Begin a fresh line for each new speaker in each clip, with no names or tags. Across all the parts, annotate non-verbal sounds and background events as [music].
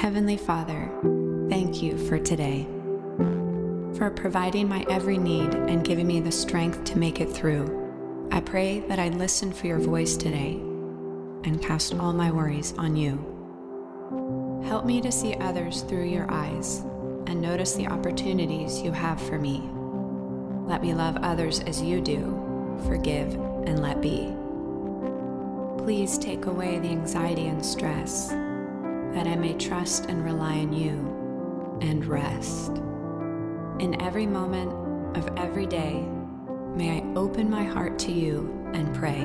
Heavenly Father, thank you for today, for providing my every need and giving me the strength to make it through. I pray that I listen for your voice today and cast all my worries on you. Help me to see others through your eyes and notice the opportunities you have for me. Let me love others as you do, forgive and let be. Please take away the anxiety and stress, that I may trust and rely on you and rest. In every moment of every day, may I open my heart to you and pray,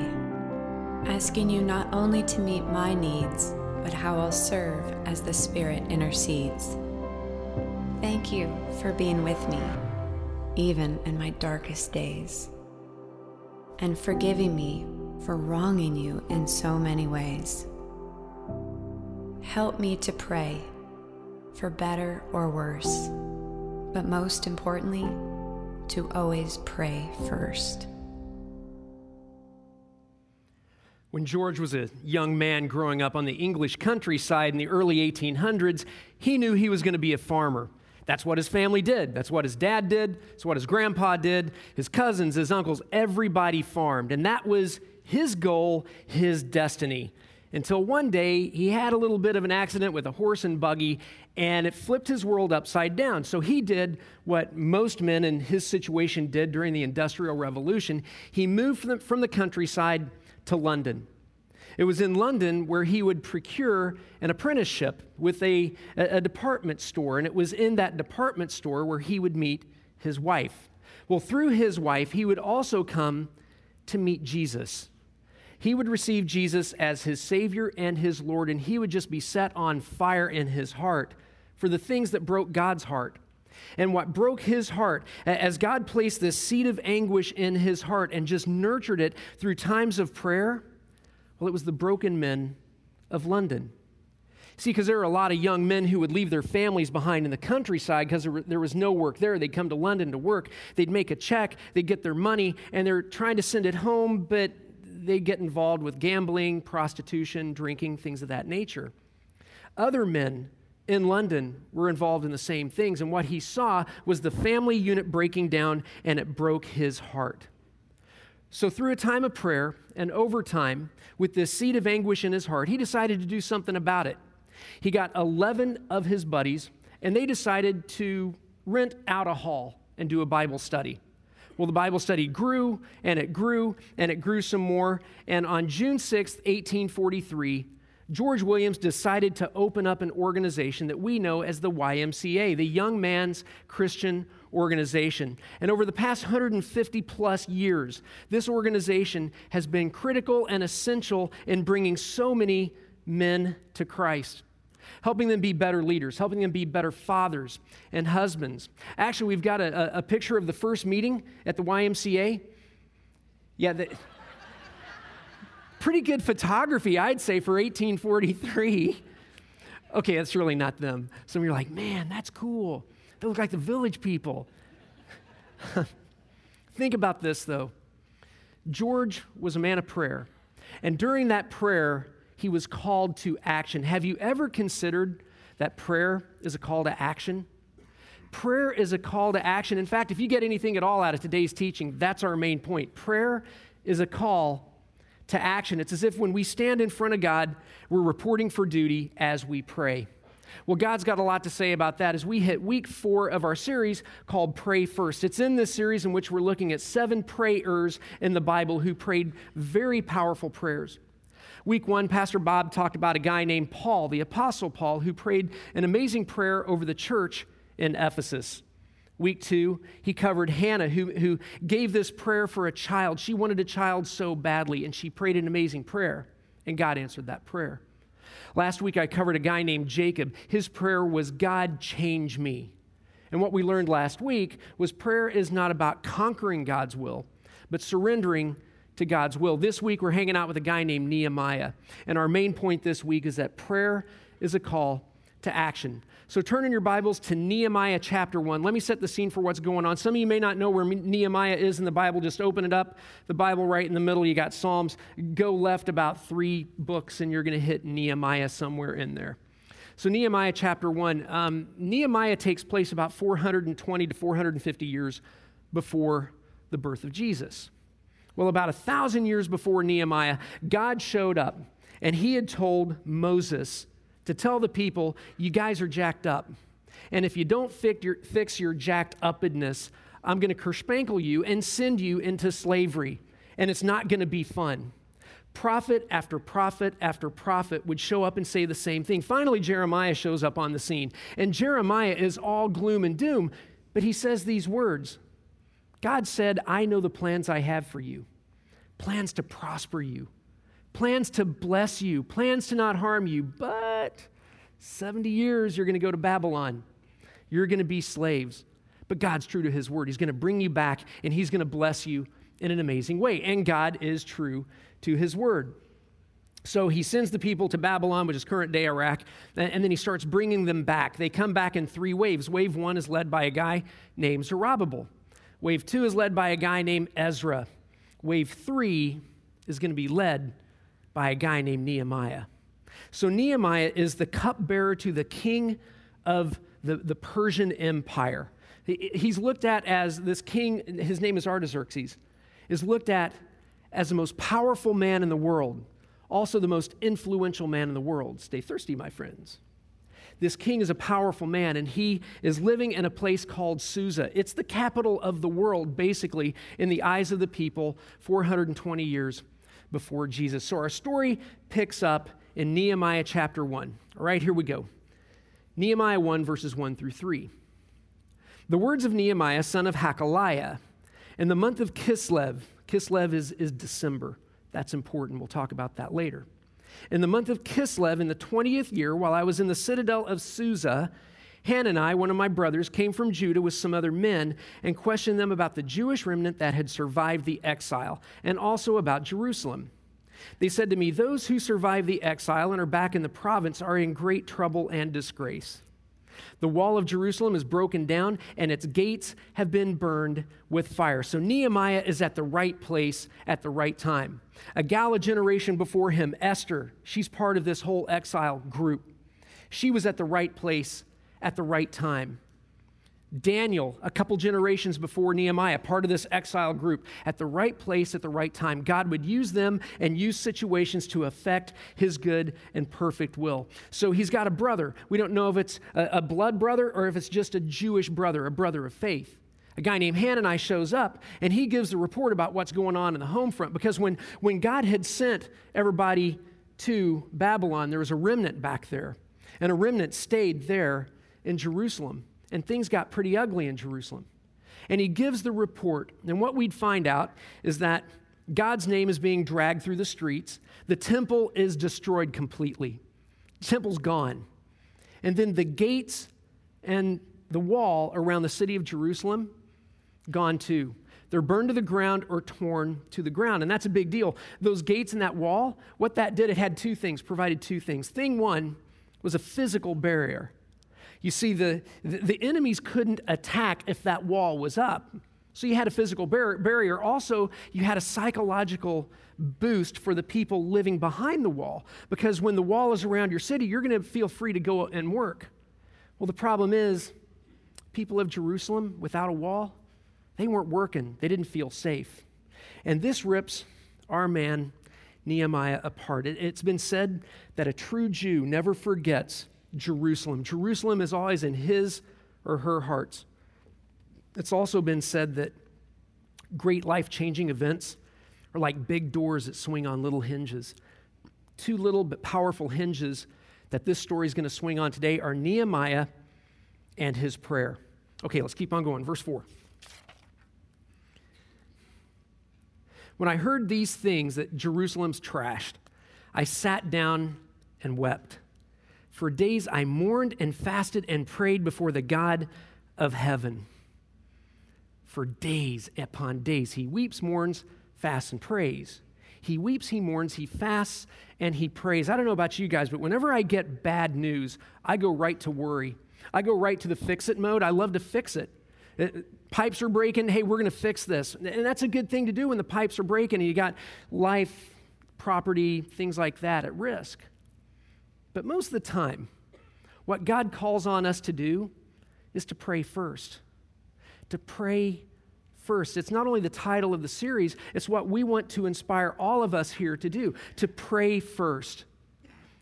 asking you not only to meet my needs, but how I'll serve as the Spirit intercedes. Thank you for being with me, even in my darkest days, and forgiving me for wronging you in so many ways. Help me to pray for better or worse, but most importantly, to always pray first.
When George was a young man growing up on the English countryside in the early 1800s, he knew he was going to be a farmer. That's what his family did. That's what his dad did. That's what his grandpa did. His cousins, his uncles, everybody farmed. And that was his goal, his destiny. Until one day he had a little bit of an accident with a horse and buggy, and it flipped his world upside down. So he did what most men in his situation did during the Industrial Revolution. He moved from the, from the countryside to London. It was in London where he would procure an apprenticeship with a, a, department store, and it was in that department store where he would meet his wife. Well, through his wife, he would also come to meet Jesus he would receive Jesus as his Savior and his Lord, and he would just be set on fire in his heart for the things that broke God's heart. And what broke his heart, as God placed this seed of anguish in his heart and just nurtured it through times of prayer, well, it was the broken men of London. See, because there are a lot of young men who would leave their families behind in the countryside because there was no work there. They'd come to London to work, they'd make a check, they'd get their money, and they're trying to send it home, but they get involved with gambling, prostitution, drinking, things of that nature. Other men in London were involved in the same things, and what he saw was the family unit breaking down, and it broke his heart. So, through a time of prayer and over time, with this seed of anguish in his heart, he decided to do something about it. He got 11 of his buddies, and they decided to rent out a hall and do a Bible study. Well, the Bible study grew and it grew and it grew some more. And on June 6th, 1843, George Williams decided to open up an organization that we know as the YMCA, the Young Man's Christian Organization. And over the past 150 plus years, this organization has been critical and essential in bringing so many men to Christ helping them be better leaders, helping them be better fathers and husbands. Actually, we've got a, a picture of the first meeting at the YMCA. Yeah, the, [laughs] pretty good photography, I'd say, for 1843. Okay, that's really not them. Some of you are like, man, that's cool. They look like the village people. [laughs] Think about this, though. George was a man of prayer. And during that prayer, he was called to action. Have you ever considered that prayer is a call to action? Prayer is a call to action. In fact, if you get anything at all out of today's teaching, that's our main point. Prayer is a call to action. It's as if when we stand in front of God, we're reporting for duty as we pray. Well, God's got a lot to say about that as we hit week four of our series called Pray First. It's in this series in which we're looking at seven prayers in the Bible who prayed very powerful prayers. Week one, Pastor Bob talked about a guy named Paul, the Apostle Paul, who prayed an amazing prayer over the church in Ephesus. Week two, he covered Hannah, who, who gave this prayer for a child. She wanted a child so badly, and she prayed an amazing prayer, and God answered that prayer. Last week, I covered a guy named Jacob. His prayer was, God, change me. And what we learned last week was prayer is not about conquering God's will, but surrendering to God's will. This week, we're hanging out with a guy named Nehemiah. And our main point this week is that prayer is a call to action. So turn in your Bibles to Nehemiah chapter 1. Let me set the scene for what's going on. Some of you may not know where Nehemiah is in the Bible. Just open it up. The Bible right in the middle, you got Psalms. Go left about three books, and you're going to hit Nehemiah somewhere in there. So, Nehemiah chapter 1, um, Nehemiah takes place about 420 to 450 years before the birth of Jesus. Well, about a thousand years before Nehemiah, God showed up and he had told Moses to tell the people, You guys are jacked up. And if you don't fix your, fix your jacked upness, I'm going to kerspankle you and send you into slavery. And it's not going to be fun. Prophet after prophet after prophet would show up and say the same thing. Finally, Jeremiah shows up on the scene. And Jeremiah is all gloom and doom, but he says these words God said, I know the plans I have for you plans to prosper you, plans to bless you, plans to not harm you, but 70 years you're going to go to Babylon. You're going to be slaves. But God's true to his word. He's going to bring you back and he's going to bless you in an amazing way. And God is true to his word. So he sends the people to Babylon, which is current day Iraq, and then he starts bringing them back. They come back in three waves. Wave one is led by a guy named Zerubbabel. Wave two is led by a guy named Ezra. Wave three is going to be led by a guy named Nehemiah. So Nehemiah is the cupbearer to the king of the, the Persian Empire. He, he's looked at as this king, his name is Artaxerxes, is looked at as the most powerful man in the world, also the most influential man in the world. Stay thirsty, my friends. This king is a powerful man, and he is living in a place called Susa. It's the capital of the world, basically, in the eyes of the people 420 years before Jesus. So our story picks up in Nehemiah chapter 1. All right, here we go. Nehemiah 1, verses 1 through 3. The words of Nehemiah, son of Hakaliah, in the month of Kislev, Kislev is, is December. That's important. We'll talk about that later. In the month of Kislev, in the 20th year, while I was in the citadel of Susa, Hanani, one of my brothers, came from Judah with some other men and questioned them about the Jewish remnant that had survived the exile and also about Jerusalem. They said to me, Those who survived the exile and are back in the province are in great trouble and disgrace. The wall of Jerusalem is broken down, and its gates have been burned with fire. So Nehemiah is at the right place at the right time. A gal generation before him, Esther, she's part of this whole exile group. She was at the right place at the right time. Daniel, a couple generations before Nehemiah, part of this exile group, at the right place at the right time. God would use them and use situations to affect his good and perfect will. So he's got a brother. We don't know if it's a, blood brother or if it's just a Jewish brother, a brother of faith. A guy named Hanani shows up and he gives a report about what's going on in the home front because when, when God had sent everybody to Babylon, there was a remnant back there. And a remnant stayed there in Jerusalem and things got pretty ugly in Jerusalem. And he gives the report, and what we'd find out is that God's name is being dragged through the streets. The temple is destroyed completely. The temple's gone. And then the gates and the wall around the city of Jerusalem, gone too. They're burned to the ground or torn to the ground. And that's a big deal. Those gates and that wall, what that did, it had two things, provided two things. Thing one was a physical barrier. You see, the, the enemies couldn't attack if that wall was up. So you had a physical bar- barrier. Also, you had a psychological boost for the people living behind the wall. Because when the wall is around your city, you're going to feel free to go and work. Well, the problem is, people of Jerusalem without a wall, they weren't working, they didn't feel safe. And this rips our man Nehemiah apart. It, has been said that a true Jew never forgets Jerusalem. Jerusalem is always in his or her hearts. It's also been said that great life changing events are like big doors that swing on little hinges. Two little but powerful hinges that this story is going to swing on today are Nehemiah and his prayer. Okay, let's keep on going. Verse 4. When I heard these things that Jerusalem's trashed, I sat down and wept. For days I mourned and fasted and prayed before the God of heaven. For days upon days, he weeps, mourns, fasts, and prays. He weeps, he mourns, he fasts, and he prays. I don't know about you guys, but whenever I get bad news, I go right to worry. I go right to the fix it mode. I love to fix it. Uh, pipes are breaking. Hey, we're going to fix this. And that's a good thing to do when the pipes are breaking and you got life, property, things like that at risk. But most of the time, What God calls on us to do is to pray first. To pray first. It's not only the title of the series, it's what we want to inspire all of us here to do to pray first.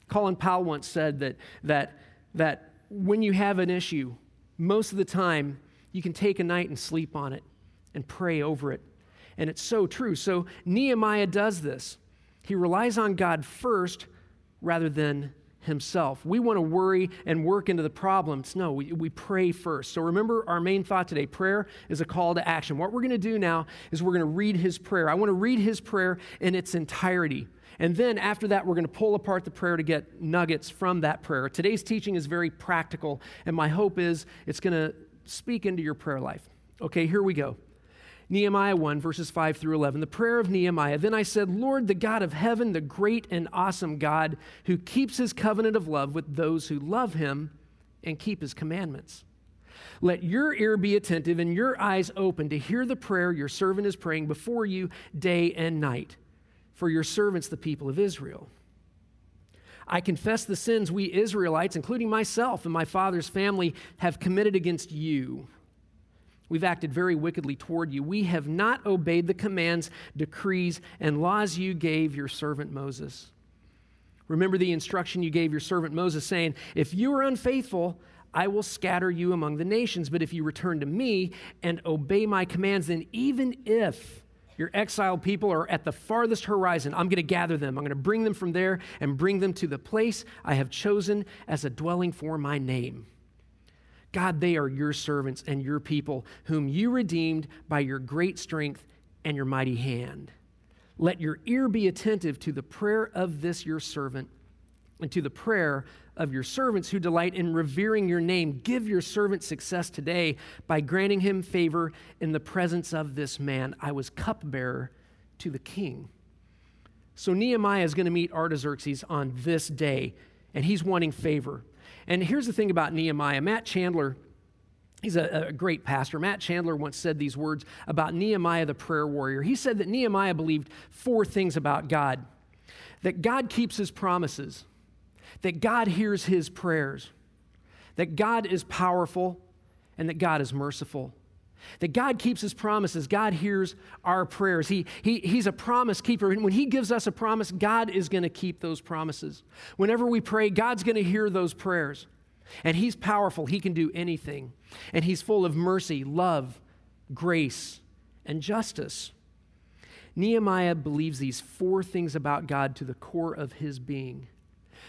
Colin Powell once said that, that, that when you have an issue, most of the time you can take a night and sleep on it and pray over it. And it's so true. So Nehemiah does this. He relies on God first rather than himself. We want to worry and work into the problems. No, we, we pray first. So remember our main thought today prayer is a call to action. What we're going to do now is we're going to read his prayer. I want to read his prayer in its entirety. And then after that, we're going to pull apart the prayer to get nuggets from that prayer. Today's teaching is very practical, and my hope is it's going to speak into your prayer life. Okay, here we go. Nehemiah 1, verses 5 through 11, the prayer of Nehemiah. Then I said, Lord, the God of heaven, the great and awesome God who keeps his covenant of love with those who love him and keep his commandments. Let your ear be attentive and your eyes open to hear the prayer your servant is praying before you day and night for your servants, the people of Israel. I confess the sins we Israelites, including myself and my father's family, have committed against you We've acted very wickedly toward you. We have not obeyed the commands, decrees, and laws you gave your servant Moses. Remember the instruction you gave your servant Moses, saying, If you are unfaithful, I will scatter you among the nations. But if you return to me and obey my commands, then even if your exiled people are at the farthest horizon, I'm going to gather them. I'm going to bring them from there and bring them to the place I have chosen as a dwelling for my name. God, they are your servants and your people, whom you redeemed by your great strength and your mighty hand. Let your ear be attentive to the prayer of this your servant and to the prayer of your servants who delight in revering your name. Give your servant success today by granting him favor in the presence of this man. I was cupbearer to the king. So Nehemiah is going to meet Artaxerxes on this day, and he's wanting favor. And here's the thing about Nehemiah Matt Chandler, he's a, a, great pastor. Matt Chandler once said these words about Nehemiah, the prayer warrior. He said that Nehemiah believed four things about God that God keeps his promises, that God hears his prayers, that God is powerful, and that God is merciful. That God keeps his promises. God hears our prayers. He, he, he's a promise keeper. And when he gives us a promise, God is going to keep those promises. Whenever we pray, God's going to hear those prayers. And he's powerful. He can do anything. And he's full of mercy, love, grace, and justice. Nehemiah believes these four things about God to the core of his being.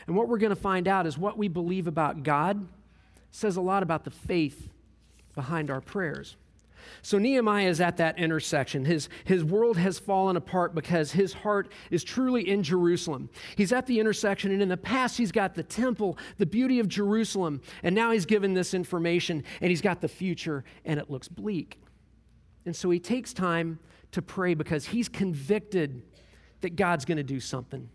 And what we're going to find out is what we believe about God says a lot about the faith behind our prayers. So Nehemiah is at that intersection. His, his world has fallen apart because his heart is truly in Jerusalem. He's at the intersection, and in the past, he's got the temple, the beauty of Jerusalem, and now he's given this information, and he's got the future, and it looks bleak. And so he takes time to pray because he's convicted that God's going to do something.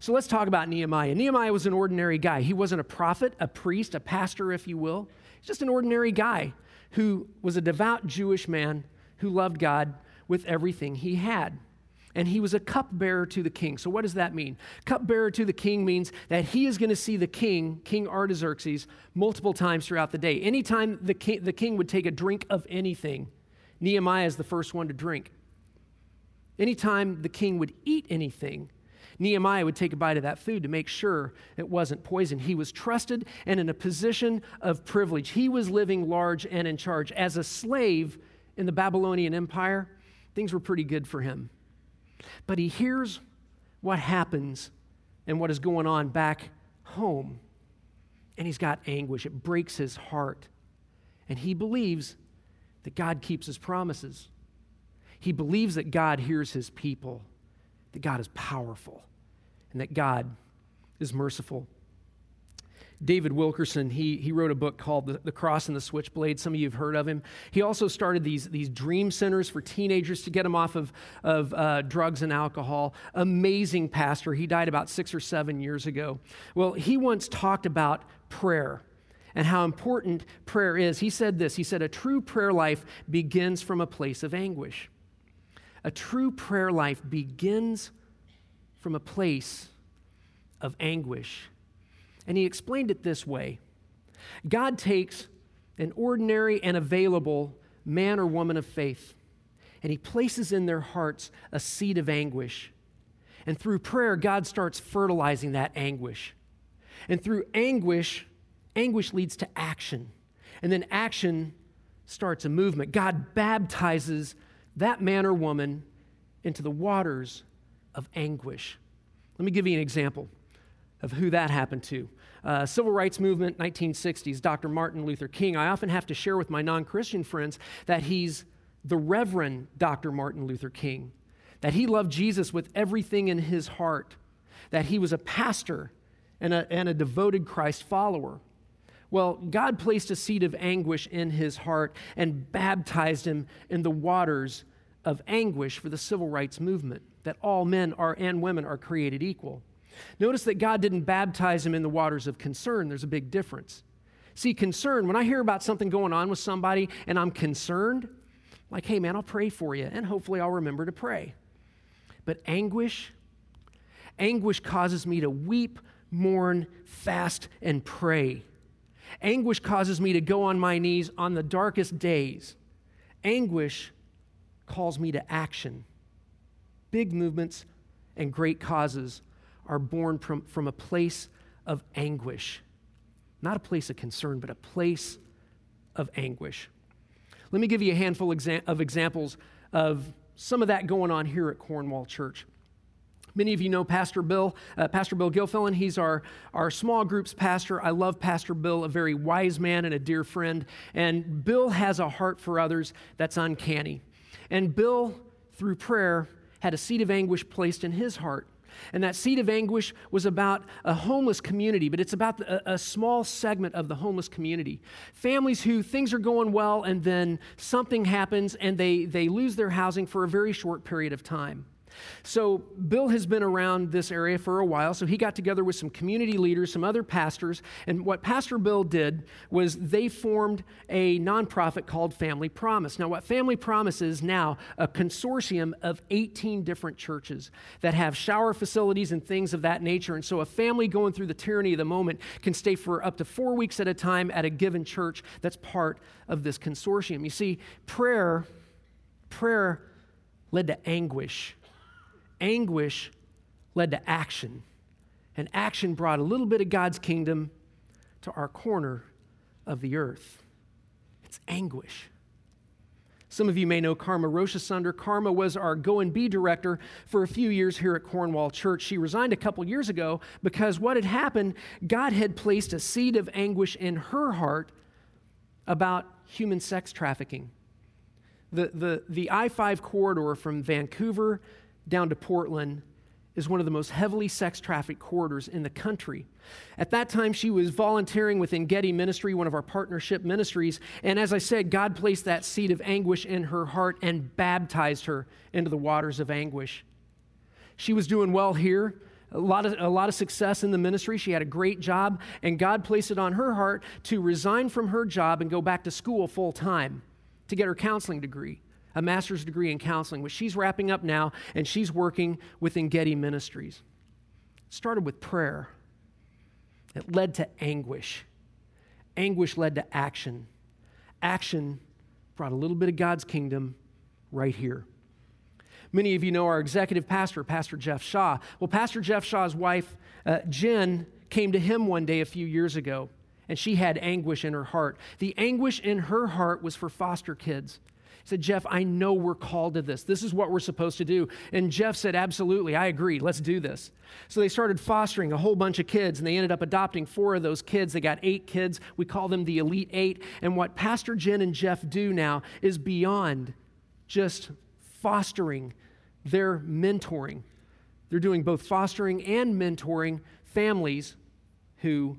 So let's talk about Nehemiah. Nehemiah was an ordinary guy. He wasn't a prophet, a priest, a pastor, if you will. He's just an ordinary guy who was a devout Jewish man who loved God with everything he had. And he was a cupbearer to the king. So, what does that mean? Cupbearer to the king means that he is going to see the king, King Artaxerxes, multiple times throughout the day. Anytime the king, the king would take a drink of anything, Nehemiah is the first one to drink. Anytime the king would eat anything, Nehemiah would take a bite of that food to make sure it wasn't poison. He was trusted and in a position of privilege. He was living large and in charge. As a slave in the Babylonian Empire, things were pretty good for him. But he hears what happens and what is going on back home, and he's got anguish. It breaks his heart. And he believes that God keeps his promises. He believes that God hears his people that God is powerful and that God is merciful. David Wilkerson, he, he wrote a book called the, the, Cross and the Switchblade. Some of you have heard of him. He also started these, these dream centers for teenagers to get them off of, of uh, drugs and alcohol. Amazing pastor. He died about six or seven years ago. Well, he once talked about prayer and how important prayer is. He said this He said, A true prayer life begins from a place of anguish. A true prayer life begins from a place of anguish. And he explained it this way God takes an ordinary and available man or woman of faith, and he places in their hearts a seed of anguish. And through prayer, God starts fertilizing that anguish. And through anguish, anguish leads to action. And then action starts a movement. God baptizes that man or woman into the waters of anguish. Let me give you an example of who that happened to. Uh, Civil rights movement, 1960s, Dr. Martin Luther King. I often have to share with my non Christian friends that he's the Reverend Dr. Martin Luther King, that he loved Jesus with everything in his heart, that he was a pastor and a, and a devoted Christ follower. Well, God placed a seed of anguish in his heart and baptized him in the waters of anguish for the civil rights movement, that all men are and women are created equal. Notice that God didn't baptize him in the waters of concern. There's a big difference. See, concern, when I hear about something going on with somebody and I'm concerned, like, hey, man, I'll pray for you, and hopefully I'll remember to pray. But anguish, anguish causes me to weep, mourn, fast, and pray. Anguish causes me to go on my knees on the darkest days. Anguish calls me to action. Big movements and great causes are born from, from a place of anguish. Not a place of concern, but a place of anguish. Let me give you a handful of examples of some of that going on here at Cornwall Church. Many of you know Pastor Bill, uh, Pastor Bill Gilfillan. He's our, our small groups pastor. I love Pastor Bill, a very wise man and a dear friend. And Bill has a heart for others that's uncanny. And Bill, through prayer, had a seed of anguish placed in his heart. And that seed of anguish was about a homeless community, but it's about a, a, small segment of the homeless community. Families who things are going well and then something happens and they, they lose their housing for a very short period of time. So, Bill has been around this area for a while, so he got together with some community leaders, some other pastors, and what Pastor Bill did was they formed a nonprofit called Family Promise. Now, what Family Promise is now a consortium of 18 different churches that have shower facilities and things of that nature. And so, a family going through the tyranny of the moment can stay for up to four weeks at a time at a given church that's part of this consortium. You see, prayer, prayer led to anguish anguish led to action. And action brought a little bit of God's kingdom to our corner of the earth. It's anguish. Some of you may know Karma Roshasunder. Karma was our Go and Be director for a few years here at Cornwall Church. She resigned a couple years ago because what had happened, God had placed a seed of anguish in her heart about human sex trafficking. The, the, the I 5 corridor from Vancouver down to Portland is one of the most heavily sex trafficked corridors in the country. At that time, she was volunteering within Getty Ministry, one of our partnership ministries. And as I said, God placed that seed of anguish in her heart and baptized her into the waters of anguish. She was doing well here, a lot, of, a lot of success in the ministry. She had a great job, and God placed it on her heart to resign from her job and go back to school full time to get her counseling degree a master's degree in counseling, which she's wrapping up now, and she's working within Getty Ministries. It started with prayer, it led to anguish. Anguish led to action. Action brought a little bit of God's kingdom right here. Many of you know our executive pastor, Pastor Jeff Shaw. Well, Pastor Jeff Shaw's wife, uh, Jen, came to him one day a few years ago, and she had anguish in her heart. The anguish in her heart was for foster kids said, Jeff, I know we're called to this. This is what we're supposed to do. And Jeff said, Absolutely, I agree. Let's do this. So they started fostering a whole bunch of kids, and they ended up adopting four of those kids. They got eight kids. We call them the Elite Eight. And what Pastor Jen and Jeff do now is beyond just fostering, they're mentoring. They're doing both fostering and mentoring families who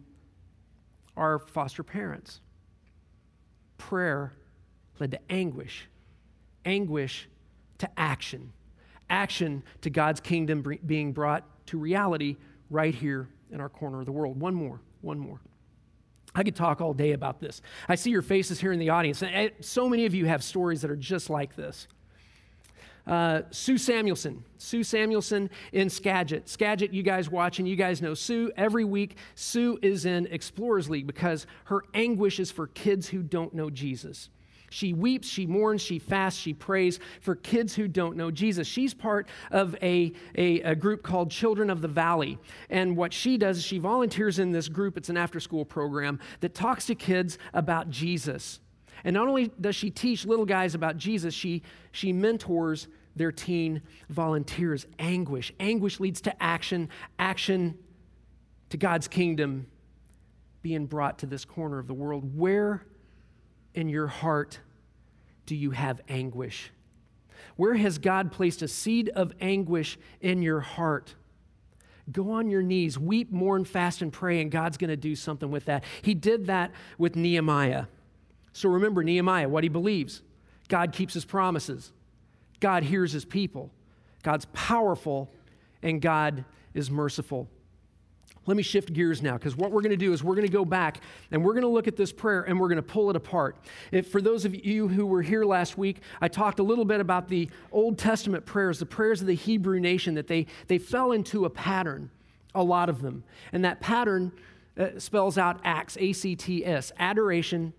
are foster parents. Prayer led to anguish anguish to action, action to God's kingdom being brought to reality right here in our corner of the world. One more, one more. I could talk all day about this. I see your faces here in the audience, so many of you have stories that are just like this. uh, Sue Samuelson. Sue Samuelson in Skagit. Skagit, you guys watching, you guys know Sue. Every week, Sue is in Explorers League because her anguish is for kids who don't know Jesus. She weeps, she mourns, she fasts, she prays for kids who don't know Jesus. She's part of a, a, a, group called Children of the Valley. And what she does is she volunteers in this group, it's an after school program that talks to kids about Jesus. And not only does she teach little guys about Jesus, she, she mentors their teen volunteers. Anguish. Anguish leads to action, action to God's kingdom being brought to this corner of the world. Where in your heart do you have anguish? Where has God placed a seed of anguish in your heart? Go on your knees, weep, mourn, fast, and pray, and God's going to do something with that. He did that with Nehemiah. So remember Nehemiah, what he believes God keeps his promises, God hears his people, God's powerful, and God is merciful. Let me shift gears now because what we're going to do is we're going to go back and we're going to look at this prayer and we're going to pull it apart. If, for those of you who were here last week, I talked a little bit about the Old Testament prayers, the prayers of the Hebrew nation, that they, they fell into a pattern, a lot of them. And that pattern uh, spells out acts, A C T S, adoration,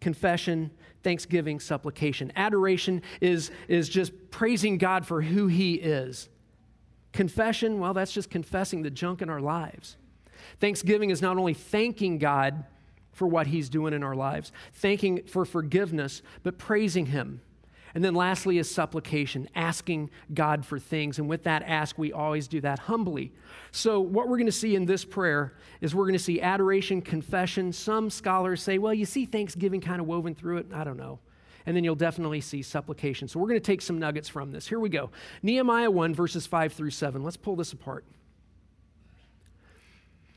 confession, thanksgiving, supplication. Adoration is, is just praising God for who He is. Confession, well, that's just confessing the junk in our lives. Thanksgiving is not only thanking God for what He's doing in our lives, thanking for forgiveness, but praising Him. And then lastly is supplication, asking God for things. And with that ask, we always do that humbly. So, what we're going to see in this prayer is we're going to see adoration, confession. Some scholars say, well, you see thanksgiving kind of woven through it. I don't know. And then you'll definitely see supplication. So, we're going to take some nuggets from this. Here we go Nehemiah 1, verses 5 through 7. Let's pull this apart.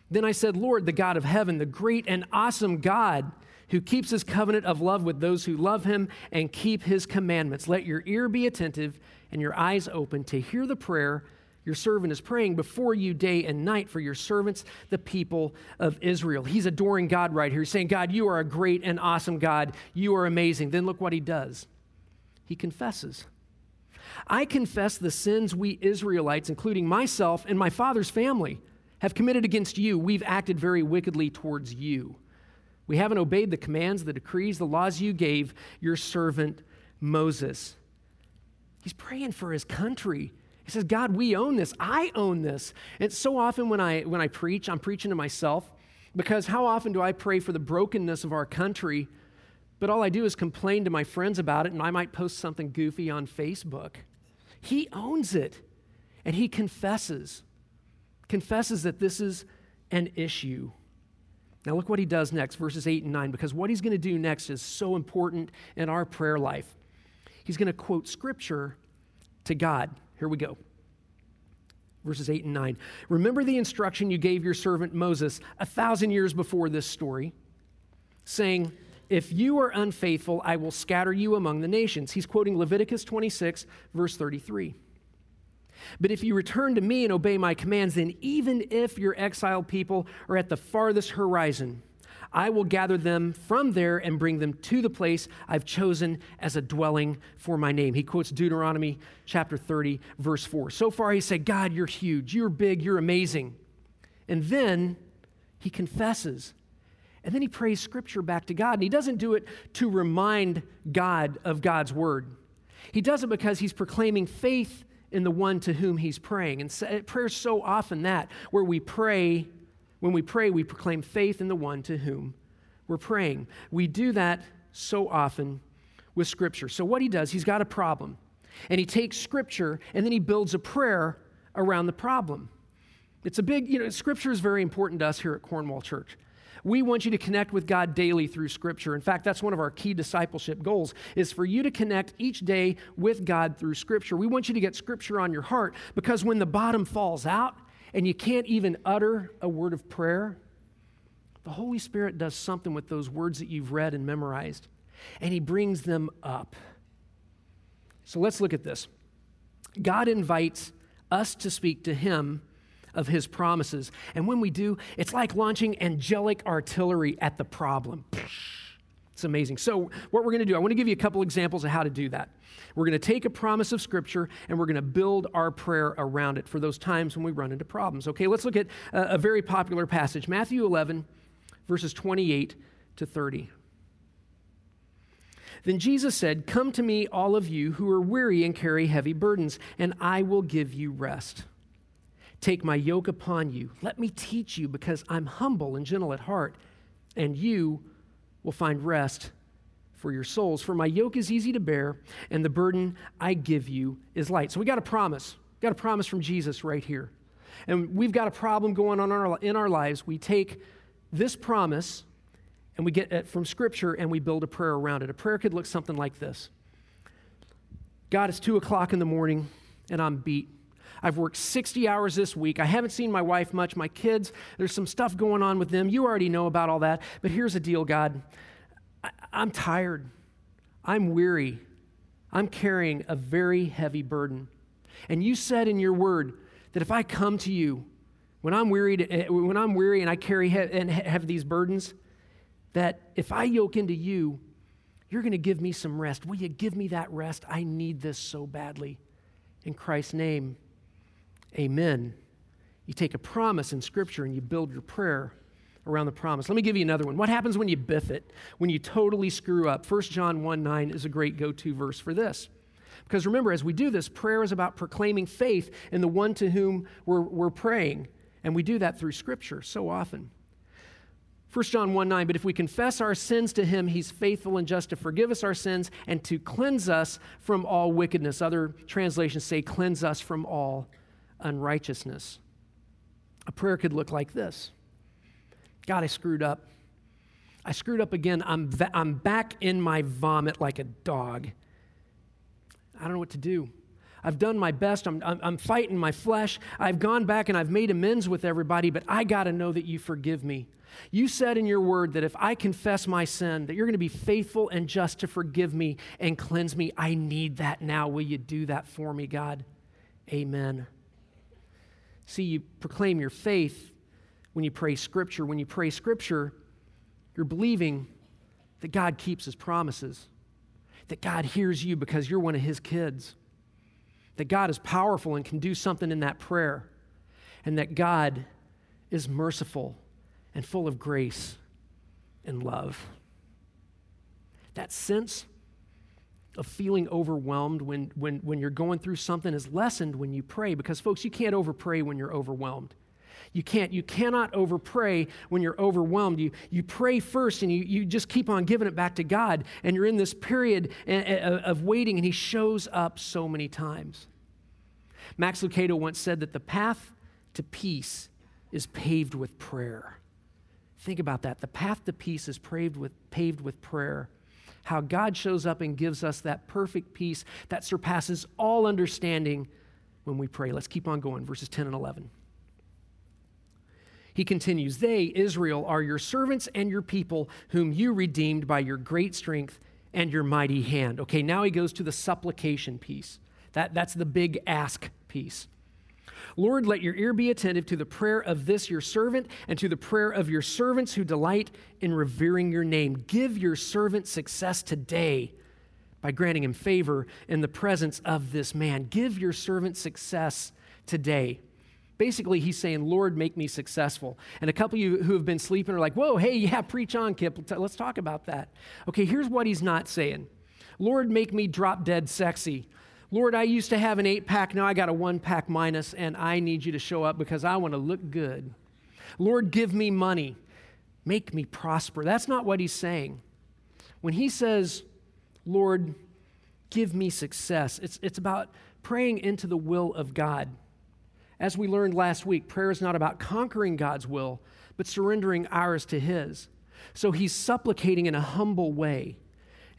Then I said, Lord, the God of heaven, the great and awesome God who keeps his covenant of love with those who love him and keep his commandments. Let your ear be attentive and your eyes open to hear the prayer your servant is praying before you day and night for your servants, the people of Israel. He's adoring God right here. He's saying, God, you are a great and awesome God. You are amazing. Then look what he does. He confesses. I confess the sins we Israelites, including myself and my father's family, have committed against you. We've acted very wickedly towards you. We haven't obeyed the commands, the decrees, the laws you gave your servant Moses. He's praying for his country. He says, God, we own this. I own this. And so often when I, when I preach, I'm preaching to myself because how often do I pray for the brokenness of our country, but all I do is complain to my friends about it and I might post something goofy on Facebook? He owns it and he confesses, confesses that this is an issue. Now, look what he does next, verses 8 and 9, because what he's going to do next is so important in our prayer life. He's going to quote scripture to God. Here we go. Verses 8 and 9. Remember the instruction you gave your servant Moses a thousand years before this story, saying, If you are unfaithful, I will scatter you among the nations. He's quoting Leviticus 26, verse 33. But if you return to me and obey my commands, then even if your exiled people are at the farthest horizon, I will gather them from there and bring them to the place I've chosen as a dwelling for my name. He quotes Deuteronomy chapter 30, verse 4. So far, he said, God, you're huge, you're big, you're amazing. And then he confesses. And then he prays scripture back to God. And he doesn't do it to remind God of God's word, he does it because he's proclaiming faith in the one to whom he's praying. And prayer's so often that, where we pray, when we pray, we proclaim faith in the one to whom we're praying. We do that so often with Scripture. So, what he does, he's got a problem, and he takes Scripture and then he builds a prayer around the problem. It's a big, you know, Scripture is very important to us here at Cornwall Church. We want you to connect with God daily through Scripture. In fact, that's one of our key discipleship goals is for you to connect each day with God through Scripture. We want you to get Scripture on your heart because when the bottom falls out and you can't even utter a word of prayer, the Holy Spirit does something with those words that you've read and memorized, and He brings them up. So let's look at this. God invites us to speak to Him of his promises. And when we do, it's like launching angelic artillery at the problem. It's amazing. So, what we're going to do, I want to give you a couple examples of how to do that. We're going to take a promise of Scripture and we're going to build our prayer around it for those times when we run into problems. Okay, let's look at a, a very popular passage Matthew 11, verses 28 to 30. Then Jesus said, Come to me, all of you who are weary and carry heavy burdens, and I will give you rest. Take my yoke upon you. Let me teach you, because I'm humble and gentle at heart, and you will find rest for your souls. For my yoke is easy to bear, and the burden I give you is light. So we got a promise. We got a promise from Jesus right here. And we've got a problem going on in our, lives. We take this promise and we get it from Scripture and we build a prayer around it. A prayer could look something like this God, it's two o'clock in the morning and I'm beat. I've worked 60 hours this week. I haven't seen my wife much, my kids. There's some stuff going on with them. You already know about all that. But here's the deal, God. I, I'm tired. I'm weary. I'm carrying a very heavy burden. And you said in your word that if I come to you, when I'm weary, eh, when I'm weary and I carry and have these burdens, that if I yoke into you, you're going to give me some rest. Will you give me that rest? I need this so badly. In Christ's name, Amen. You take a promise in Scripture and you build your prayer around the promise. Let me give you another one. What happens when you biff it, when you totally screw up? 1 John 1 9 is a great go to verse for this. Because remember, as we do this, prayer is about proclaiming faith in the one to whom we're, we're praying. And we do that through Scripture so often. 1 John 1 9, but if we confess our sins to him, he's faithful and just to forgive us our sins and to cleanse us from all wickedness. Other translations say, cleanse us from all unrighteousness. A prayer could look like this God, I screwed up. I screwed up again. I'm, va- I'm back in my vomit like a dog. I don't know what to do. I've done my best. I'm, I'm, I'm fighting my flesh. I've gone back and I've made amends with everybody, but I got to know that you forgive me. You said in your word that if I confess my sin, that you're going to be faithful and just to forgive me and cleanse me. I need that now. Will you do that for me, God? Amen. See, you proclaim your faith when you pray Scripture. When you pray Scripture, you're believing that God keeps His promises, that God hears you because you're one of His kids, that God is powerful and can do something in that prayer, and that God is merciful and full of grace and love. That sense of feeling overwhelmed when, when, when you're going through something is lessened when you pray because, folks, you can't overpray when you're overwhelmed. You can't, you cannot overpray when you're overwhelmed. You, you pray first and you, you just keep on giving it back to God, and you're in this period of waiting, and He shows up so many times. Max Lucado once said that the path to peace is paved with prayer. Think about that. The path to peace is paved with, paved with prayer how God shows up and gives us that perfect peace that surpasses all understanding when we pray. Let's keep on going, verses 10 and 11. He continues, They, Israel, are your servants and your people, whom you redeemed by your great strength and your mighty hand. Okay, now he goes to the supplication piece. That, that's the big ask piece. Lord, let your ear be attentive to the prayer of this your servant and to the prayer of your servants who delight in revering your name. Give your servant success today by granting him favor in the presence of this man. Give your servant success today. Basically, he's saying, Lord, make me successful. And a couple of you who have been sleeping are like, whoa, hey, [laughs] yeah, preach on, Kip. Let's talk about that. Okay, here's what he's not saying Lord, make me drop dead sexy. Lord, I used to have an eight pack, now I got a one pack minus, and I need you to show up because I want to look good. Lord, give me money, make me prosper. That's not what he's saying. When he says, Lord, give me success, it's, it's about praying into the will of God. As we learned last week, prayer is not about conquering God's will, but surrendering ours to his. So he's supplicating in a humble way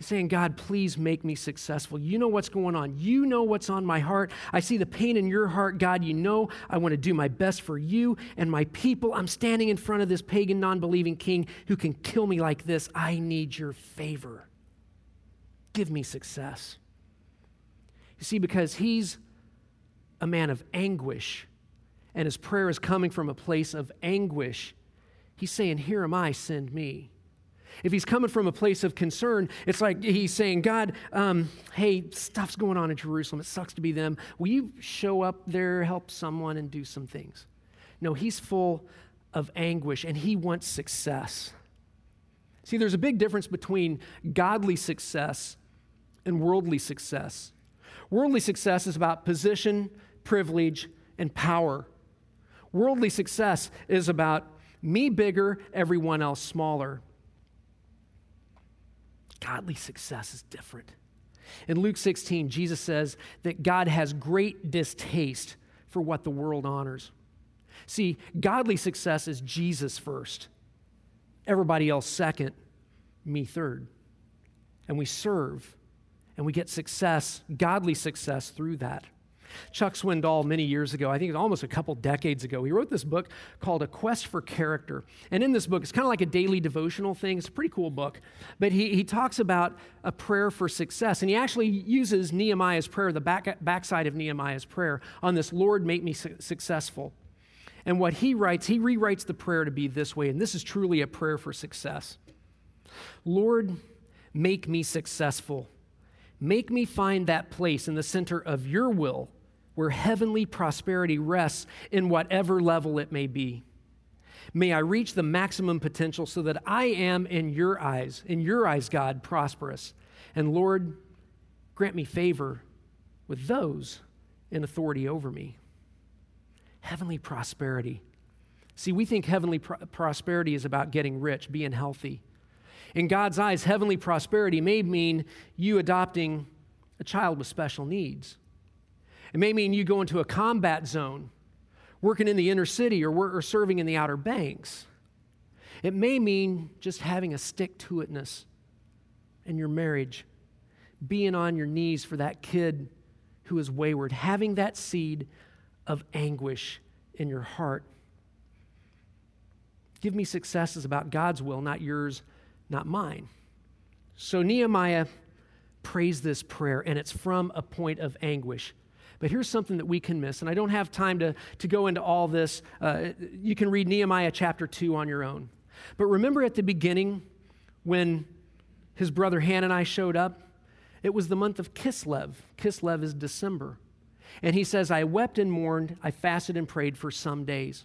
saying, God, please make me successful. You know what's going on. You know what's on my heart. I see the pain in your heart. God, you know I want to do my best for you and my people. I'm standing in front of this pagan, non believing king who can kill me like this. I need your favor. Give me success. You see, because he's a man of anguish and his prayer is coming from a place of anguish, he's saying, Here am I, send me. If he's coming from a place of concern, it's like he's saying, God, um, hey, stuff's going on in Jerusalem. It sucks to be them. Will you show up there, help someone, and do some things? No, he's full of anguish and he wants success. See, there's a big difference between godly success and worldly success. Worldly success is about position, privilege, and power. Worldly success is about me bigger, everyone else smaller. Godly success is different. In Luke 16, Jesus says that God has great distaste for what the world honors. See, godly success is Jesus first, everybody else second, me third. And we serve and we get success, godly success through that. Chuck Swindoll, many years ago, I think almost a couple decades ago, he wrote this book called A Quest for Character. And in this book, it's kind of like a daily devotional thing. It's a pretty cool book. But he, he talks about a prayer for success. And he actually uses Nehemiah's prayer, the back, backside of Nehemiah's prayer, on this Lord, make me su- successful. And what he writes, he rewrites the prayer to be this way. And this is truly a prayer for success Lord, make me successful. Make me find that place in the center of your will where heavenly prosperity rests in whatever level it may be. May I reach the maximum potential so that I am, in your eyes, in your eyes, God, prosperous. And Lord, grant me favor with those in authority over me. Heavenly prosperity. See, we think heavenly pro- prosperity is about getting rich, being healthy. In God's eyes, heavenly prosperity may mean you adopting a child with special needs. It may mean you go into a combat zone, working in the inner city or, or serving in the outer banks. It may mean just having a stick to itness in your marriage, being on your knees for that kid who is wayward, having that seed of anguish in your heart. Give me successes about God's will, not yours, not mine. So Nehemiah prays this prayer, and it's from a point of anguish. But here's something that we can miss, and I don't have time to, to go into all this. Uh, you can read Nehemiah chapter 2 on your own. But remember at the beginning when his brother Hanani showed up? It was the month of Kislev. Kislev is December. And he says, I wept and mourned, I fasted and prayed for some days.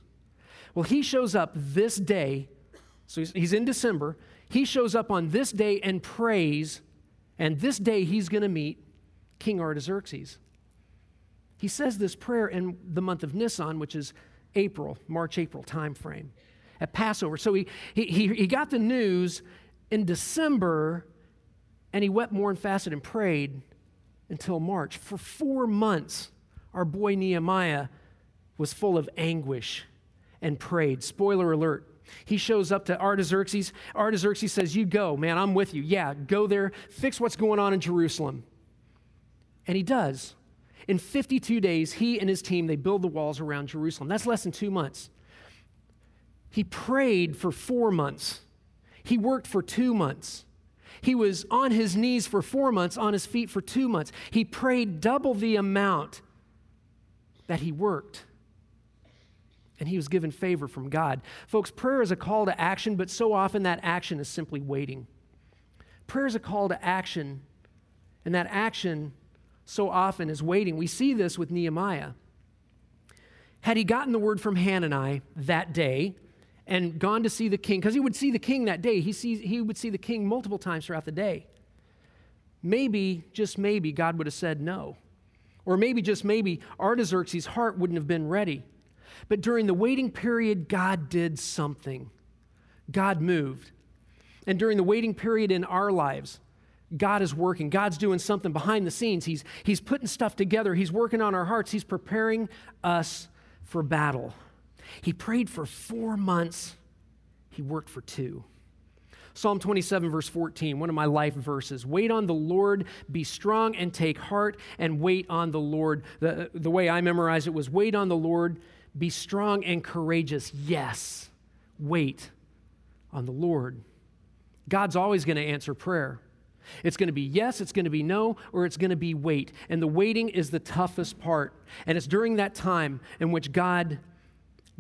Well, he shows up this day, so he's in December. He shows up on this day and prays, and this day he's going to meet King Artaxerxes. He says this prayer in the month of Nisan, which is April, March, April time frame at Passover. So he, he, he got the news in December and he wept, mourned, fasted, and prayed until March. For four months, our boy Nehemiah was full of anguish and prayed. Spoiler alert. He shows up to Artaxerxes. Artaxerxes says, You go, man, I'm with you. Yeah, go there, fix what's going on in Jerusalem. And he does. In 52 days, he and his team, they build the walls around Jerusalem. That's less than two months. He prayed for four months. He worked for two months. He was on his knees for four months, on his feet for two months. He prayed double the amount that he worked. And he was given favor from God. Folks, prayer is a call to action, but so often that action is simply waiting. Prayer is a call to action, and that action so often is waiting. We see this with Nehemiah. Had he gotten the word from Hanani that day and gone to see the king, because he would see the king that day, he, sees, he would see the king multiple times throughout the day. Maybe, just maybe, God would have said no. Or maybe, just maybe, Artaxerxes' heart wouldn't have been ready. But during the waiting period, God did something. God moved. And during the waiting period in our lives, God is working. God's doing something behind the scenes. He's, he's putting stuff together. He's working on our hearts. He's preparing us for battle. He prayed for four months, he worked for two. Psalm 27, verse 14, one of my life verses. Wait on the Lord, be strong and take heart, and wait on the Lord. The, the way I memorized it was wait on the Lord, be strong and courageous. Yes, wait on the Lord. God's always going to answer prayer. It's going to be yes, it's going to be no, or it's going to be wait. And the waiting is the toughest part. And it's during that time in which God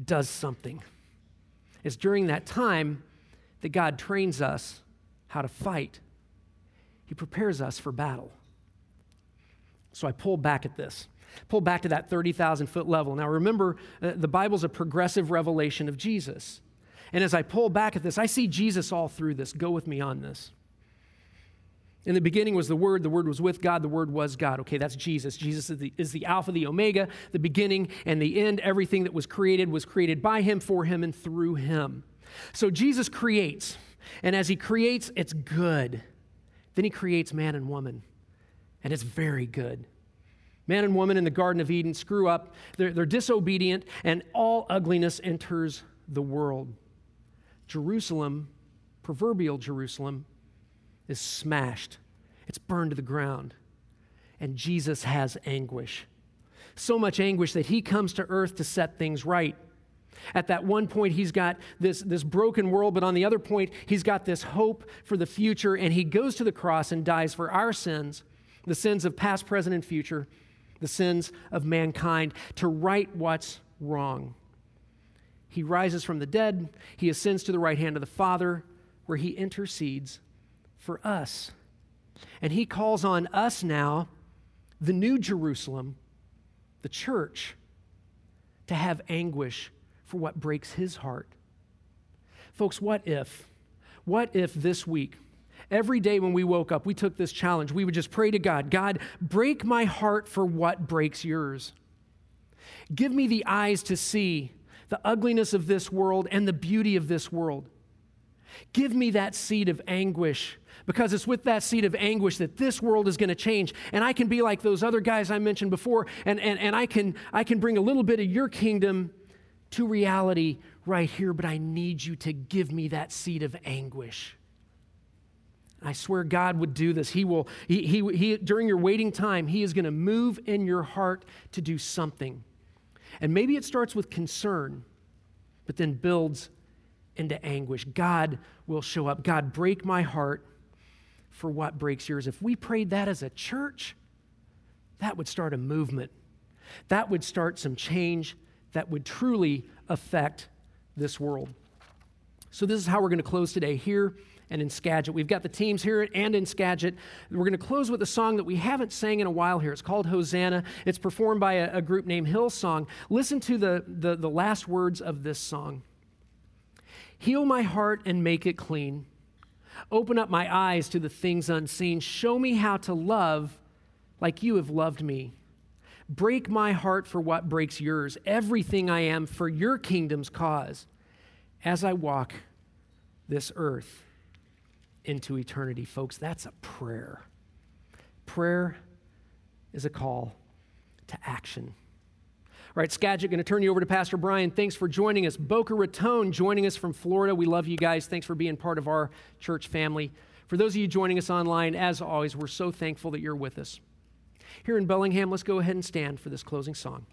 does something. It's during that time that God trains us how to fight, He prepares us for battle. So I pull back at this, pull back to that 30,000 foot level. Now remember, uh, the Bible's a progressive revelation of Jesus. And as I pull back at this, I see Jesus all through this. Go with me on this. In the beginning was the Word, the Word was with God, the Word was God. Okay, that's Jesus. Jesus is the, is the Alpha, the Omega, the beginning and the end. Everything that was created was created by Him, for Him, and through Him. So Jesus creates, and as He creates, it's good. Then He creates man and woman, and it's very good. Man and woman in the Garden of Eden screw up, they're, they're disobedient, and all ugliness enters the world. Jerusalem, proverbial Jerusalem, is smashed, it's burned to the ground. And Jesus has anguish. So much anguish that he comes to earth to set things right. At that one point, he's got this, this broken world, but on the other point, he's got this hope for the future, and he goes to the cross and dies for our sins, the sins of past, present, and future, the sins of mankind, to right what's wrong. He rises from the dead, he ascends to the right hand of the Father, where he intercedes for us. And he calls on us now, the new Jerusalem, the church, to have anguish for what breaks his heart. Folks, what if? What if this week, every day when we woke up, we took this challenge? We would just pray to God God, break my heart for what breaks yours. Give me the eyes to see the ugliness of this world and the beauty of this world. Give me that seed of anguish because it's with that seed of anguish that this world is going to change. And I can be like those other guys I mentioned before, and, and, and I, can, I can bring a little bit of your kingdom to reality right here, but I need you to give me that seed of anguish. I swear God would do this. He will, he, he, he, during your waiting time, He is going to move in your heart to do something. And maybe it starts with concern, but then builds into anguish. God will show up. God, break my heart for what breaks yours. If we prayed that as a church, that would start a movement. That would start some change that would truly affect this world. So, this is how we're going to close today here and in Skagit. We've got the teams here and in Skagit. We're going to close with a song that we haven't sang in a while here. It's called Hosanna. It's performed by a, a group named Hillsong. Listen to the, the, the last words of this song Heal my heart and make it clean. Open up my eyes to the things unseen. Show me how to love like you have loved me. Break my heart for what breaks yours, everything I am for your kingdom's cause, as I walk this earth into eternity. Folks, that's a prayer. Prayer is a call to action. All right, Skagit, going to turn you over to Pastor Brian. Thanks for joining us. Boca Raton joining us from Florida. We love you guys. Thanks for being part of our church family. For those of you joining us online, as always, we're so thankful that you're with us. Here in Bellingham, let's go ahead and stand for this closing song.